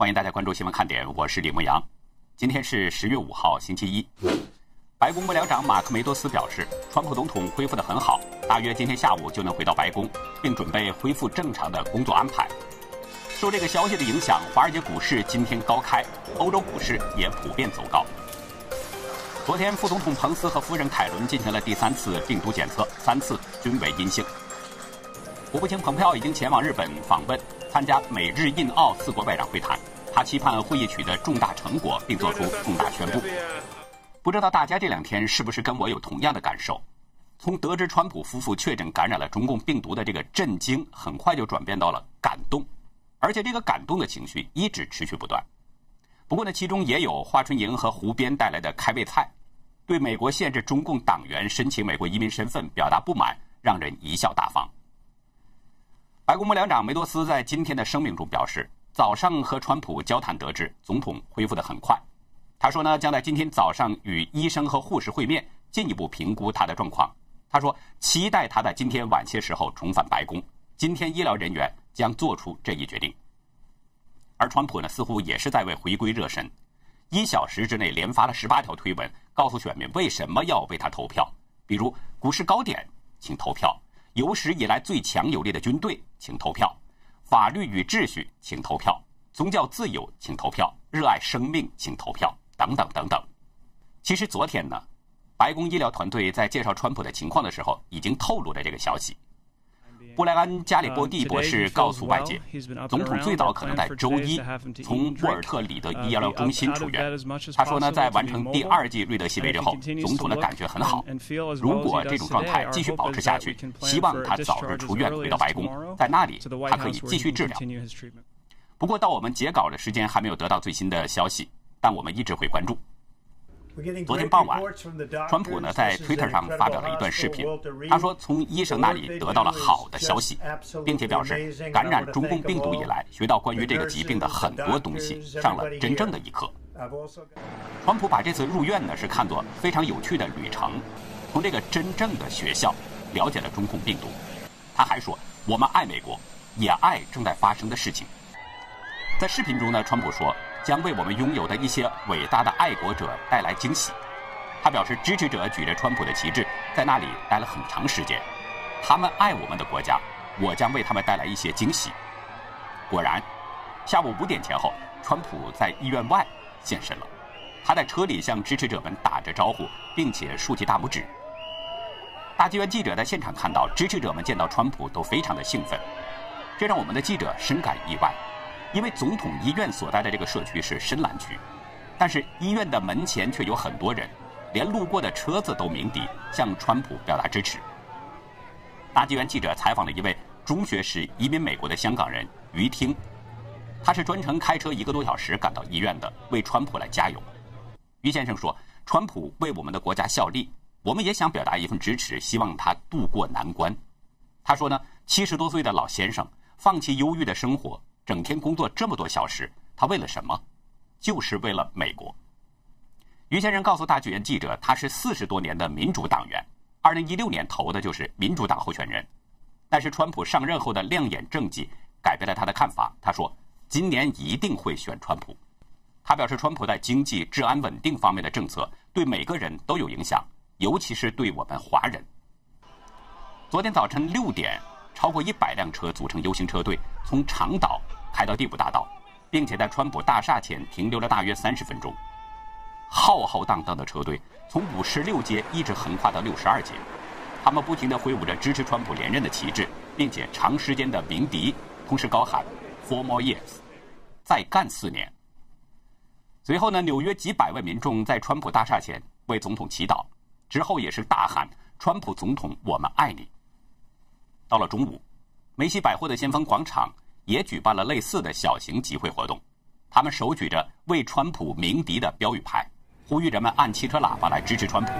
欢迎大家关注新闻看点，我是李牧阳。今天是十月五号，星期一。白宫幕僚长马克梅多斯表示，川普总统恢复得很好，大约今天下午就能回到白宫，并准备恢复正常的工作安排。受这个消息的影响，华尔街股市今天高开，欧洲股市也普遍走高。昨天，副总统彭斯和夫人凯伦进行了第三次病毒检测，三次均为阴性。国务卿蓬佩奥已经前往日本访问，参加美日印澳四国外长会谈。他期盼会议取得重大成果，并做出重大宣布。不知道大家这两天是不是跟我有同样的感受？从得知川普夫妇确诊感染了中共病毒的这个震惊，很快就转变到了感动，而且这个感动的情绪一直持续不断。不过呢，其中也有华春莹和胡边带来的开胃菜，对美国限制中共党员申请美国移民身份表达不满，让人贻笑大方。白宫幕僚长梅多斯在今天的声明中表示，早上和川普交谈得知，总统恢复得很快。他说呢，将在今天早上与医生和护士会面，进一步评估他的状况。他说，期待他在今天晚些时候重返白宫。今天医疗人员将做出这一决定。而川普呢，似乎也是在为回归热身，一小时之内连发了十八条推文，告诉选民为什么要为他投票，比如股市高点，请投票。有史以来最强有力的军队，请投票；法律与秩序，请投票；宗教自由，请投票；热爱生命，请投票，等等等等。其实昨天呢，白宫医疗团队在介绍川普的情况的时候，已经透露了这个消息。布莱恩·加里波蒂博士告诉外界，总统最早可能在周一从沃尔特里德医疗中心出院。他说呢，在完成第二剂瑞德西韦之后，总统的感觉很好。如果这种状态继续保持下去，希望他早日出院回到白宫，在那里他可以继续治疗。不过到我们截稿的时间还没有得到最新的消息，但我们一直会关注。昨天傍晚，川普呢在 Twitter 上发表了一段视频。他说，从医生那里得到了好的消息，并且表示感染中共病毒以来，学到关于这个疾病的很多东西，上了真正的一课。川普把这次入院呢是看作非常有趣的旅程，从这个真正的学校了解了中共病毒。他还说，我们爱美国，也爱正在发生的事情。在视频中呢，川普说。将为我们拥有的一些伟大的爱国者带来惊喜。他表示，支持者举着川普的旗帜在那里待了很长时间。他们爱我们的国家，我将为他们带来一些惊喜。果然，下午五点前后，川普在医院外现身了。他在车里向支持者们打着招呼，并且竖起大拇指。大纪元记者在现场看到，支持者们见到川普都非常的兴奋，这让我们的记者深感意外。因为总统医院所在的这个社区是深蓝区，但是医院的门前却有很多人，连路过的车子都鸣笛向川普表达支持。大纪元记者采访了一位中学时移民美国的香港人于听，他是专程开车一个多小时赶到医院的，为川普来加油。于先生说：“川普为我们的国家效力，我们也想表达一份支持，希望他渡过难关。”他说呢，七十多岁的老先生放弃忧郁的生活。整天工作这么多小时，他为了什么？就是为了美国。于先生告诉大剧院记者，他是四十多年的民主党员，二零一六年投的就是民主党候选人。但是川普上任后的亮眼政绩改变了他的看法。他说，今年一定会选川普。他表示，川普在经济、治安稳定方面的政策对每个人都有影响，尤其是对我们华人。昨天早晨六点，超过一百辆车组成 U 型车队从长岛。开到第五大道，并且在川普大厦前停留了大约三十分钟。浩浩荡荡的车队从五十六街一直横跨到六十二街，他们不停地挥舞着支持川普连任的旗帜，并且长时间的鸣笛，同时高喊 “Four more years”，再干四年。随后呢，纽约几百位民众在川普大厦前为总统祈祷，之后也是大喊“川普总统，我们爱你”。到了中午，梅西百货的先锋广场。也举办了类似的小型集会活动，他们手举着为川普鸣笛的标语牌，呼吁人们按汽车喇叭来支持川普。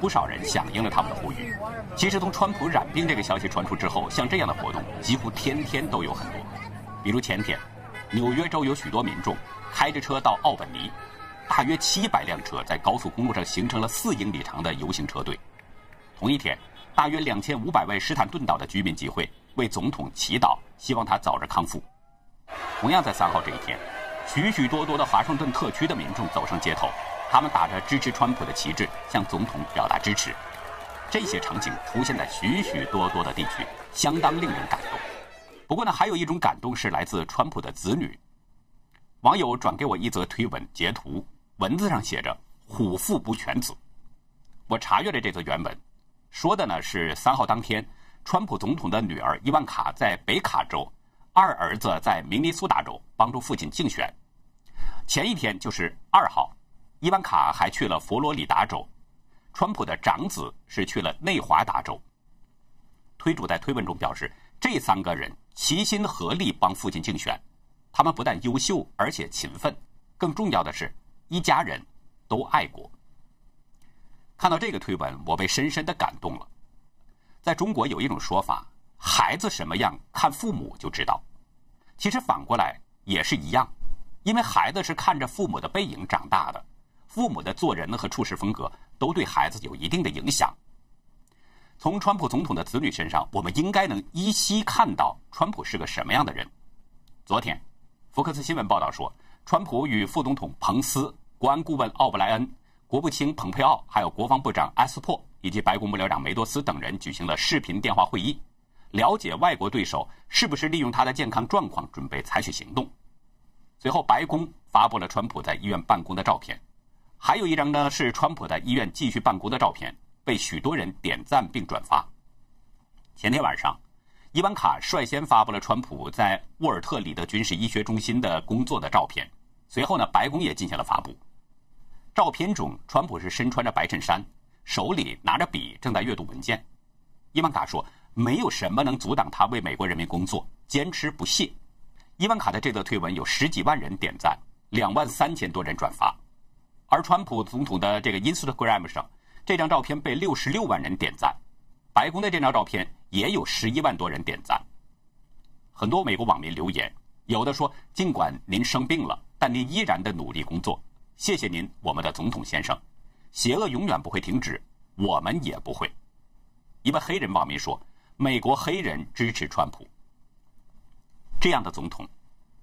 不少人响应了他们的呼吁。其实从川普染病这个消息传出之后，像这样的活动几乎天天都有很多。比如前天，纽约州有许多民众开着车到奥本尼，大约七百辆车在高速公路上形成了四英里长的游行车队。同一天，大约两千五百位斯坦顿岛的居民集会。为总统祈祷，希望他早日康复。同样在三号这一天，许许多多的华盛顿特区的民众走上街头，他们打着支持川普的旗帜，向总统表达支持。这些场景出现在许许多多的地区，相当令人感动。不过呢，还有一种感动是来自川普的子女。网友转给我一则推文截图，文字上写着“虎父不犬子”。我查阅了这则原文，说的呢是三号当天，川普总统的女儿伊万卡在北卡州。二儿子在明尼苏达州帮助父亲竞选，前一天就是二号，伊万卡还去了佛罗里达州，川普的长子是去了内华达州。推主在推文中表示，这三个人齐心合力帮父亲竞选，他们不但优秀，而且勤奋，更重要的是，一家人都爱国。看到这个推文，我被深深的感动了。在中国有一种说法。孩子什么样，看父母就知道。其实反过来也是一样，因为孩子是看着父母的背影长大的，父母的做人和处事风格都对孩子有一定的影响。从川普总统的子女身上，我们应该能依稀看到川普是个什么样的人。昨天，福克斯新闻报道说，川普与副总统彭斯、国安顾问奥布莱恩、国务卿蓬佩奥，还有国防部长埃斯珀以及白宫幕僚长梅多斯等人举行了视频电话会议。了解外国对手是不是利用他的健康状况准备采取行动。随后，白宫发布了川普在医院办公的照片，还有一张呢是川普在医院继续办公的照片，被许多人点赞并转发。前天晚上，伊万卡率先发布了川普在沃尔特里德军事医学中心的工作的照片。随后呢，白宫也进行了发布。照片中，川普是身穿着白衬衫，手里拿着笔，正在阅读文件。伊万卡说。没有什么能阻挡他为美国人民工作，坚持不懈。伊万卡的这则推文有十几万人点赞，两万三千多人转发。而川普总统的这个 Instagram 上，这张照片被六十六万人点赞。白宫的这张照片也有十一万多人点赞。很多美国网民留言，有的说：“尽管您生病了，但您依然的努力工作。谢谢您，我们的总统先生。邪恶永远不会停止，我们也不会。”一位黑人网民说。美国黑人支持川普，这样的总统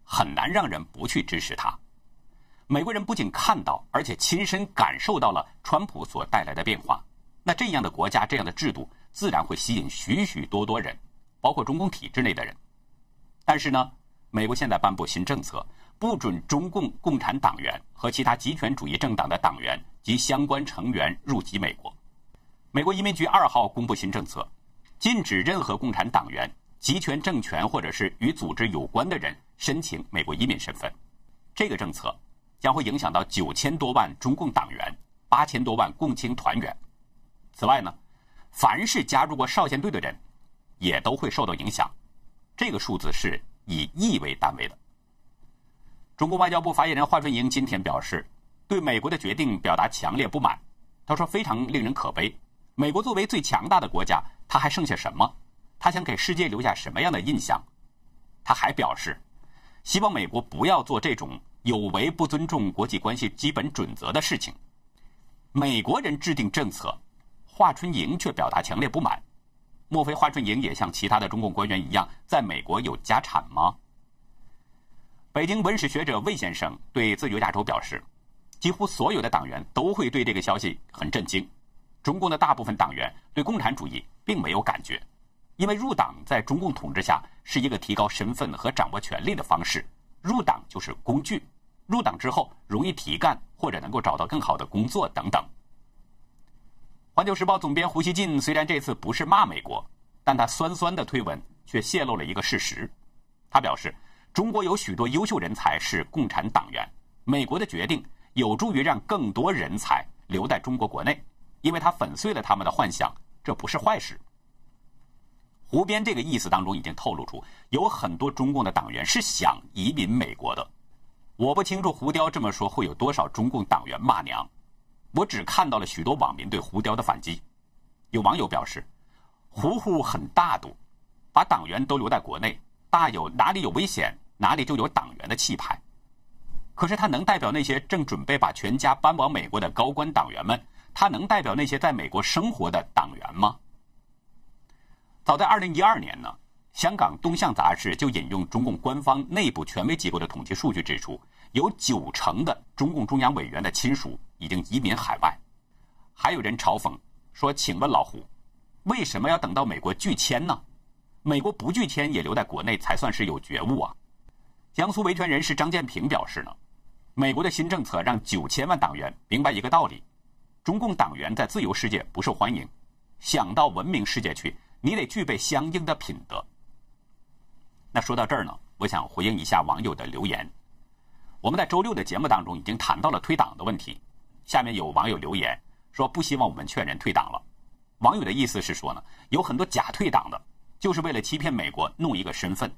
很难让人不去支持他。美国人不仅看到，而且亲身感受到了川普所带来的变化。那这样的国家，这样的制度，自然会吸引许许多多人，包括中共体制内的人。但是呢，美国现在颁布新政策，不准中共共产党员和其他极权主义政党的党员及相关成员入籍美国。美国移民局二号公布新政策。禁止任何共产党员、集权政权或者是与组织有关的人申请美国移民身份。这个政策将会影响到九千多万中共党员、八千多万共青团员。此外呢，凡是加入过少先队的人，也都会受到影响。这个数字是以亿为单位的。中国外交部发言人华春莹今天表示，对美国的决定表达强烈不满。他说：“非常令人可悲。美国作为最强大的国家。”他还剩下什么？他想给世界留下什么样的印象？他还表示，希望美国不要做这种有违不尊重国际关系基本准则的事情。美国人制定政策，华春莹却表达强烈不满。莫非华春莹也像其他的中共官员一样，在美国有家产吗？北京文史学者魏先生对自由亚洲表示，几乎所有的党员都会对这个消息很震惊。中共的大部分党员对共产主义。并没有感觉，因为入党在中共统治下是一个提高身份和掌握权力的方式。入党就是工具，入党之后容易提干或者能够找到更好的工作等等。环球时报总编胡锡进虽然这次不是骂美国，但他酸酸的推文却泄露了一个事实。他表示，中国有许多优秀人才是共产党员，美国的决定有助于让更多人才留在中国国内，因为他粉碎了他们的幻想。这不是坏事。胡编这个意思当中已经透露出，有很多中共的党员是想移民美国的。我不清楚胡雕这么说会有多少中共党员骂娘。我只看到了许多网民对胡雕的反击。有网友表示，胡胡很大度，把党员都留在国内，大有哪里有危险哪里就有党员的气派。可是他能代表那些正准备把全家搬往美国的高官党员们？他能代表那些在美国生活的党员吗？早在二零一二年呢，香港《东向》杂志就引用中共官方内部权威机构的统计数据指出，有九成的中共中央委员的亲属已经移民海外。还有人嘲讽说：“请问老胡，为什么要等到美国拒签呢？美国不拒签也留在国内才算是有觉悟啊！”江苏维权人士张建平表示呢，美国的新政策让九千万党员明白一个道理：中共党员在自由世界不受欢迎，想到文明世界去，你得具备相应的品德。那说到这儿呢，我想回应一下网友的留言。我们在周六的节目当中已经谈到了退党的问题，下面有网友留言。说不希望我们劝人退党了。网友的意思是说呢，有很多假退党的，就是为了欺骗美国弄一个身份。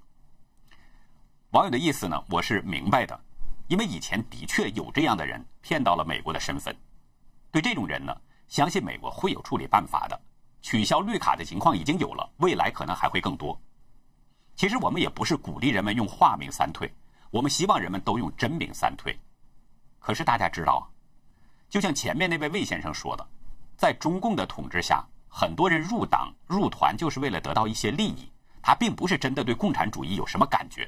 网友的意思呢，我是明白的，因为以前的确有这样的人骗到了美国的身份。对这种人呢，相信美国会有处理办法的。取消绿卡的情况已经有了，未来可能还会更多。其实我们也不是鼓励人们用化名三退，我们希望人们都用真名三退。可是大家知道啊。就像前面那位魏先生说的，在中共的统治下，很多人入党入团就是为了得到一些利益，他并不是真的对共产主义有什么感觉。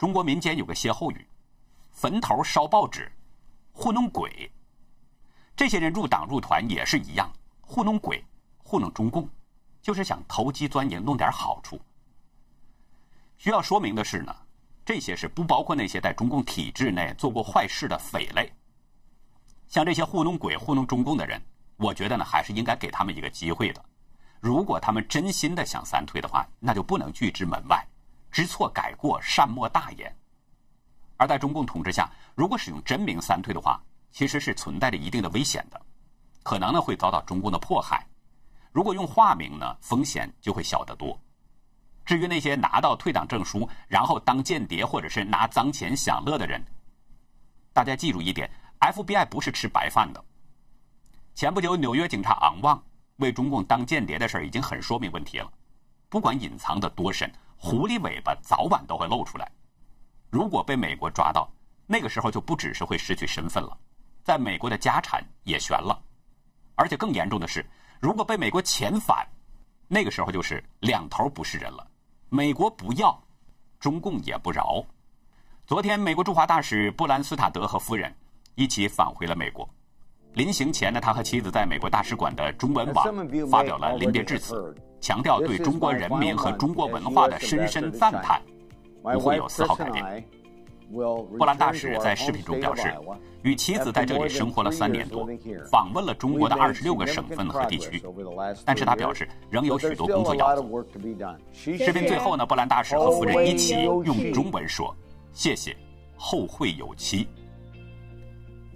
中国民间有个歇后语：“坟头烧报纸，糊弄鬼。”这些人入党入团也是一样，糊弄鬼，糊弄中共，就是想投机钻营，弄点好处。需要说明的是呢，这些是不包括那些在中共体制内做过坏事的匪类。像这些糊弄鬼、糊弄中共的人，我觉得呢，还是应该给他们一个机会的。如果他们真心的想三退的话，那就不能拒之门外，知错改过，善莫大焉。而在中共统治下，如果使用真名三退的话，其实是存在着一定的危险的，可能呢会遭到中共的迫害。如果用化名呢，风险就会小得多。至于那些拿到退党证书然后当间谍或者是拿脏钱享乐的人，大家记住一点。FBI 不是吃白饭的。前不久，纽约警察昂旺为中共当间谍的事已经很说明问题了。不管隐藏的多深，狐狸尾巴早晚都会露出来。如果被美国抓到，那个时候就不只是会失去身份了，在美国的家产也悬了。而且更严重的是，如果被美国遣返，那个时候就是两头不是人了。美国不要，中共也不饶。昨天，美国驻华大使布兰斯塔德和夫人。一起返回了美国。临行前呢，他和妻子在美国大使馆的中文网发表了临别致辞，强调对中国人民和中国文化的深深赞叹，不会有丝毫改变。波兰大使在视频中表示，与妻子在这里生活了三年多，访问了中国的二十六个省份和地区，但是他表示仍有许多工作要做。视频最后呢，波兰大使和夫人一起用中文说：“谢谢，后会有期。”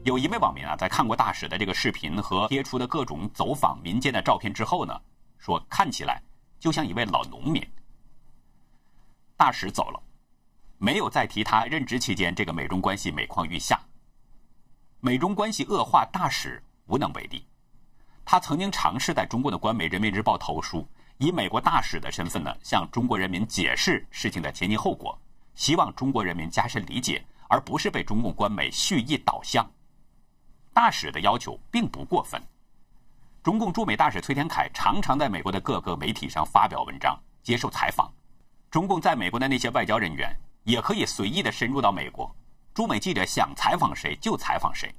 有一位网民啊，在看过大使的这个视频和贴出的各种走访民间的照片之后呢，说看起来就像一位老农民。大使走了，没有再提他任职期间这个美中关系每况愈下。美中关系恶化，大使无能为力。他曾经尝试在中国的官媒《人民日报》投书，以美国大使的身份呢，向中国人民解释事情的前因后果，希望中国人民加深理解，而不是被中共官媒蓄意导向。大使的要求并不过分。中共驻美大使崔天凯常常在美国的各个媒体上发表文章、接受采访。中共在美国的那些外交人员也可以随意的深入到美国，驻美记者想采访谁就采访谁。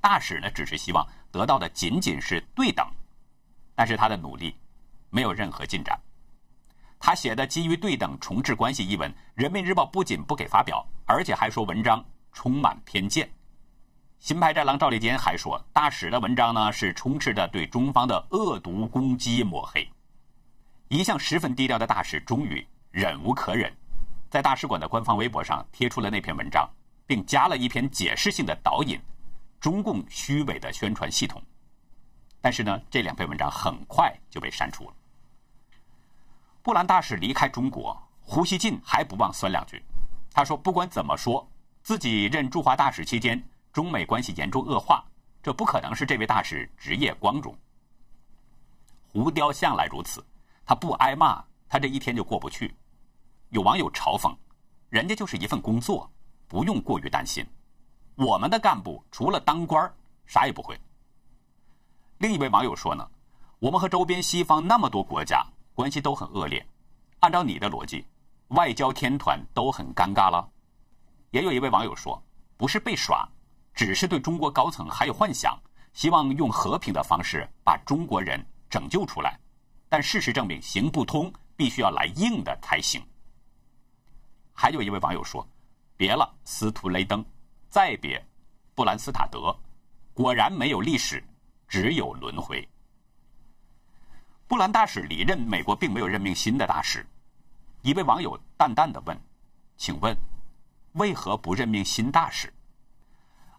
大使呢，只是希望得到的仅仅是对等，但是他的努力没有任何进展。他写的基于对等重置关系一文，《人民日报》不仅不给发表，而且还说文章充满偏见。新派战狼赵立坚还说，大使的文章呢是充斥着对中方的恶毒攻击抹黑。一向十分低调的大使终于忍无可忍，在大使馆的官方微博上贴出了那篇文章，并加了一篇解释性的导引：中共虚伪的宣传系统。但是呢，这两篇文章很快就被删除了。布兰大使离开中国，胡锡进还不忘酸两句。他说：“不管怎么说，自己任驻华大使期间。”中美关系严重恶化，这不可能是这位大使职业光荣。胡雕向来如此，他不挨骂，他这一天就过不去。有网友嘲讽：“人家就是一份工作，不用过于担心。我们的干部除了当官啥也不会。”另一位网友说呢：“我们和周边西方那么多国家关系都很恶劣，按照你的逻辑，外交天团都很尴尬了。”也有一位网友说，不是被耍，只是对中国高层还有幻想，希望用和平的方式把中国人拯救出来。但事实证明行不通，必须要来硬的才行。还有一位网友说，别了，斯图雷登，再别，布兰斯塔德，果然没有历史，只有轮回。布兰大使离任，美国并没有任命新的大使。一位网友淡淡的问：“请问，为何不任命新大使？”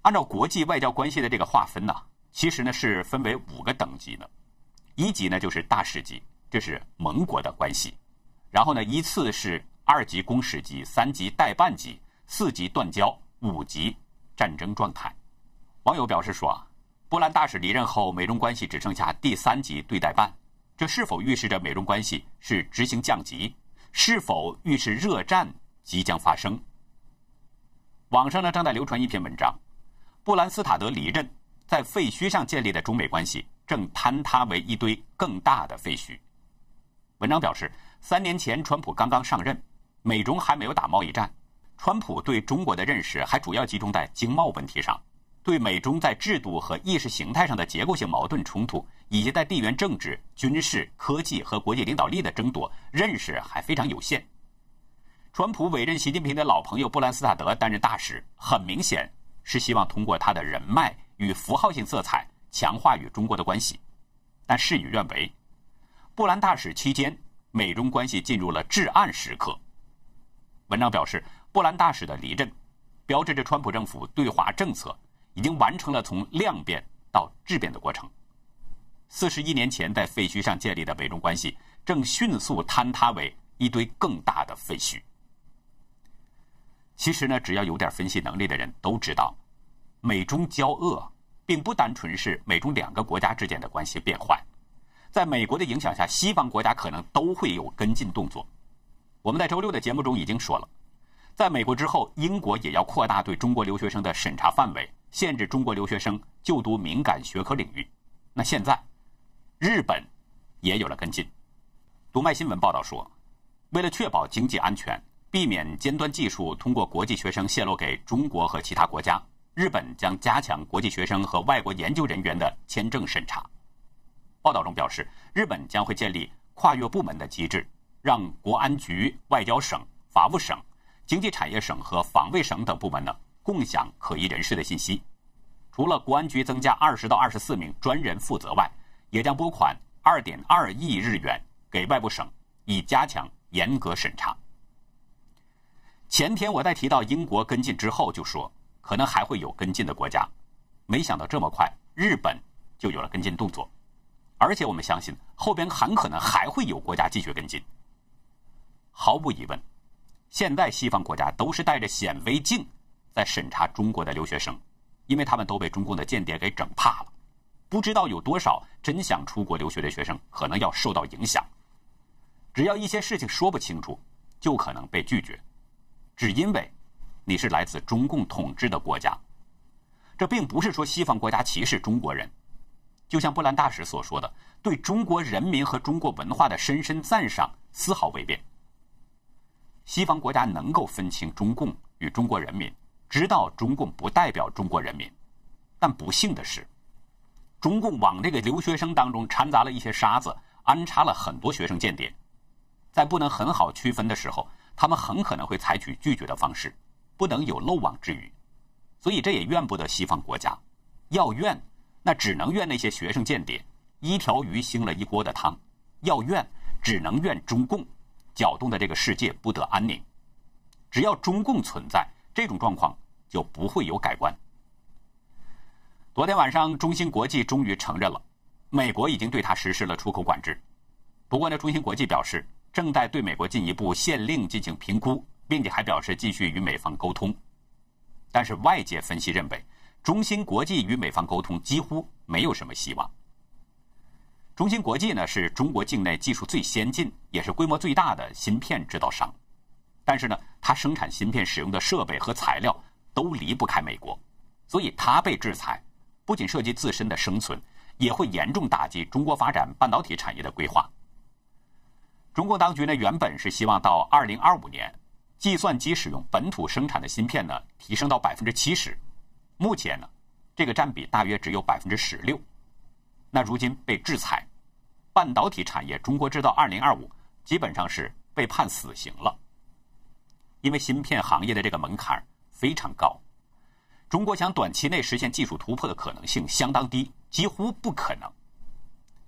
按照国际外交关系的这个划分呢，其实呢是分为五个等级的。一级呢就是大使级，这是盟国的关系；然后呢依次是二级公使级、三级代办级、四级断交、五级战争状态。网友表示说啊：“波兰大使离任后，美中关系只剩下第三级对待办。”这是否预示着美中关系是执行降级？是否预示热战即将发生？网上呢正在流传一篇文章，布兰斯塔德离任，在废墟上建立的中美关系正坍塌为一堆更大的废墟。文章表示，三年前川普刚刚上任，美中还没有打贸易战，川普对中国的认识还主要集中在经贸问题上。对美中在制度和意识形态上的结构性矛盾冲突，以及在地缘政治、军事、科技和国际领导力的争夺，认识还非常有限。川普委任习近平的老朋友布兰斯塔德担任大使，很明显是希望通过他的人脉与符号性色彩强化与中国的关系。但事与愿违，布兰大使期间，美中关系进入了至暗时刻。文章表示，布兰大使的离任，标志着川普政府对华政策。已经完成了从量变到质变的过程。四十一年前在废墟上建立的美中关系，正迅速坍塌为一堆更大的废墟。其实呢，只要有点分析能力的人都知道，美中交恶并不单纯是美中两个国家之间的关系变坏，在美国的影响下，西方国家可能都会有跟进动作。我们在周六的节目中已经说了，在美国之后，英国也要扩大对中国留学生的审查范围。限制中国留学生就读敏感学科领域。那现在，日本也有了跟进。读卖新闻报道说，为了确保经济安全，避免尖端技术通过国际学生泄露给中国和其他国家，日本将加强国际学生和外国研究人员的签证审查。报道中表示，日本将会建立跨越部门的机制，让国安局、外交省、法务省、经济产业省和防卫省等部门呢。共享可疑人士的信息，除了国安局增加二十到二十四名专人负责外，也将拨款二点二亿日元给外部省，以加强严格审查。前天我在提到英国跟进之后，就说可能还会有跟进的国家，没想到这么快，日本就有了跟进动作，而且我们相信后边很可能还会有国家继续跟进。毫无疑问，现在西方国家都是带着显微镜。在审查中国的留学生，因为他们都被中共的间谍给整怕了，不知道有多少真想出国留学的学生可能要受到影响。只要一些事情说不清楚，就可能被拒绝，只因为你是来自中共统治的国家。这并不是说西方国家歧视中国人，就像布兰大使所说的，对中国人民和中国文化的深深赞赏丝毫未变。西方国家能够分清中共与中国人民。知道中共不代表中国人民，但不幸的是，中共往这个留学生当中掺杂了一些沙子，安插了很多学生间谍。在不能很好区分的时候，他们很可能会采取拒绝的方式，不能有漏网之鱼。所以这也怨不得西方国家，要怨那只能怨那些学生间谍，一条鱼腥了一锅的汤；要怨只能怨中共，搅动的这个世界不得安宁。只要中共存在。这种状况就不会有改观。昨天晚上，中芯国际终于承认了，美国已经对它实施了出口管制。不过呢，中芯国际表示正在对美国进一步限令进行评估，并且还表示继续与美方沟通。但是外界分析认为，中芯国际与美方沟通几乎没有什么希望。中芯国际呢是中国境内技术最先进，也是规模最大的芯片制造商。但是呢，它生产芯片使用的设备和材料都离不开美国，所以它被制裁，不仅涉及自身的生存，也会严重打击中国发展半导体产业的规划。中共当局呢，原本是希望到二零二五年，计算机使用本土生产的芯片呢提升到百分之七十，目前呢这个占比大约只有百分之十六。那如今被制裁，半导体产业中国制造二零二五基本上是被判死刑了，因为芯片行业的这个门槛非常高，中国想短期内实现技术突破的可能性相当低，几乎不可能。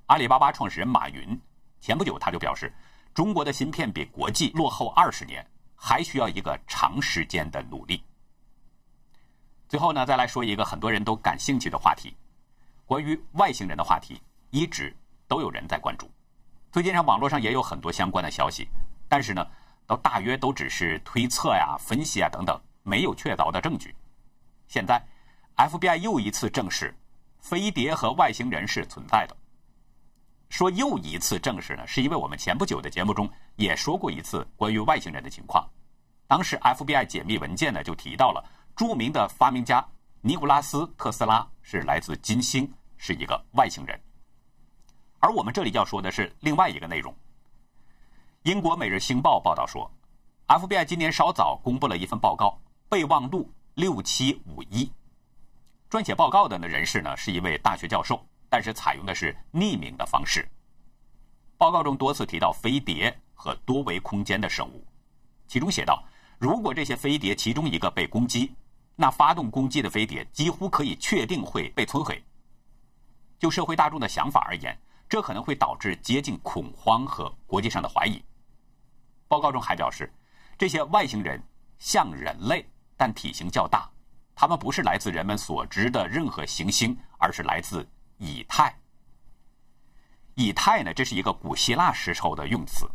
阿里巴巴创始人马云前不久他就表示，中国的芯片比国际落后二十年，还需要一个长时间的努力。最后呢，再来说一个很多人都感兴趣的话题。关于外星人的话题，一直都有人在关注。最近上网络上也有很多相关的消息，但是呢，都大约都只是推测呀、分析啊等等，没有确凿的证据。现在，FBI 又一次证实，飞碟和外星人是存在的。说又一次证实呢，是因为我们前不久的节目中也说过一次关于外星人的情况。当时 FBI 解密文件呢，就提到了著名的发明家尼古拉斯·特斯拉是来自金星。是一个外星人，而我们这里要说的是另外一个内容。英国《每日星报》报道说，FBI 今年稍早公布了一份报告，备忘录六七五一。撰写报告的呢人士呢是一位大学教授，但是采用的是匿名的方式。报告中多次提到飞碟和多维空间的生物，其中写道，如果这些飞碟其中一个被攻击，那发动攻击的飞碟几乎可以确定会被摧毁。就社会大众的想法而言，这可能会导致接近恐慌和国际上的怀疑。报告中还表示，这些外星人像人类，但体型较大。他们不是来自人们所知的任何行星，而是来自以太。以太呢，这是一个古希腊时候的用词，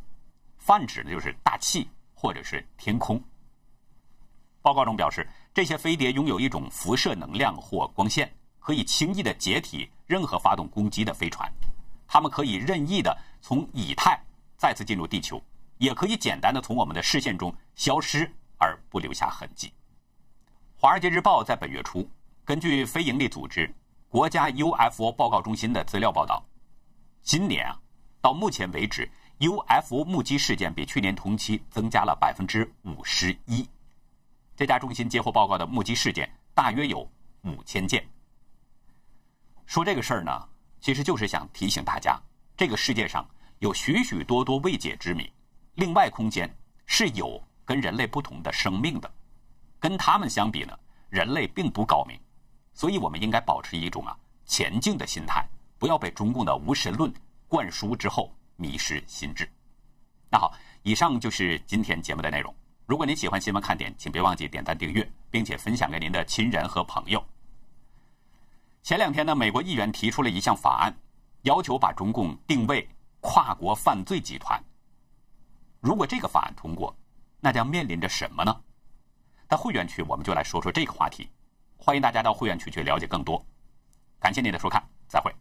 泛指的就是大气或者是天空。报告中表示，这些飞碟拥有一种辐射能量或光线。可以轻易的解体任何发动攻击的飞船，它们可以任意的从以太再次进入地球，也可以简单的从我们的视线中消失而不留下痕迹。《华尔街日报》在本月初根据非营利组织国家 UFO 报告中心的资料报道，今年啊到目前为止，UFO 目击事件比去年同期增加了百分之五十一。这家中心接获报告的目击事件大约有五千件。说这个事儿呢，其实就是想提醒大家，这个世界上有许许多多未解之谜，另外空间是有跟人类不同的生命的，跟他们相比呢，人类并不高明，所以我们应该保持一种啊前进的心态，不要被中共的无神论灌输之后迷失心智。那好，以上就是今天节目的内容。如果您喜欢新闻看点，请别忘记点赞、订阅，并且分享给您的亲人和朋友。前两天呢，美国议员提出了一项法案，要求把中共定位跨国犯罪集团。如果这个法案通过，那将面临着什么呢？在会员区，我们就来说说这个话题。欢迎大家到会员区去了解更多。感谢您的收看再会。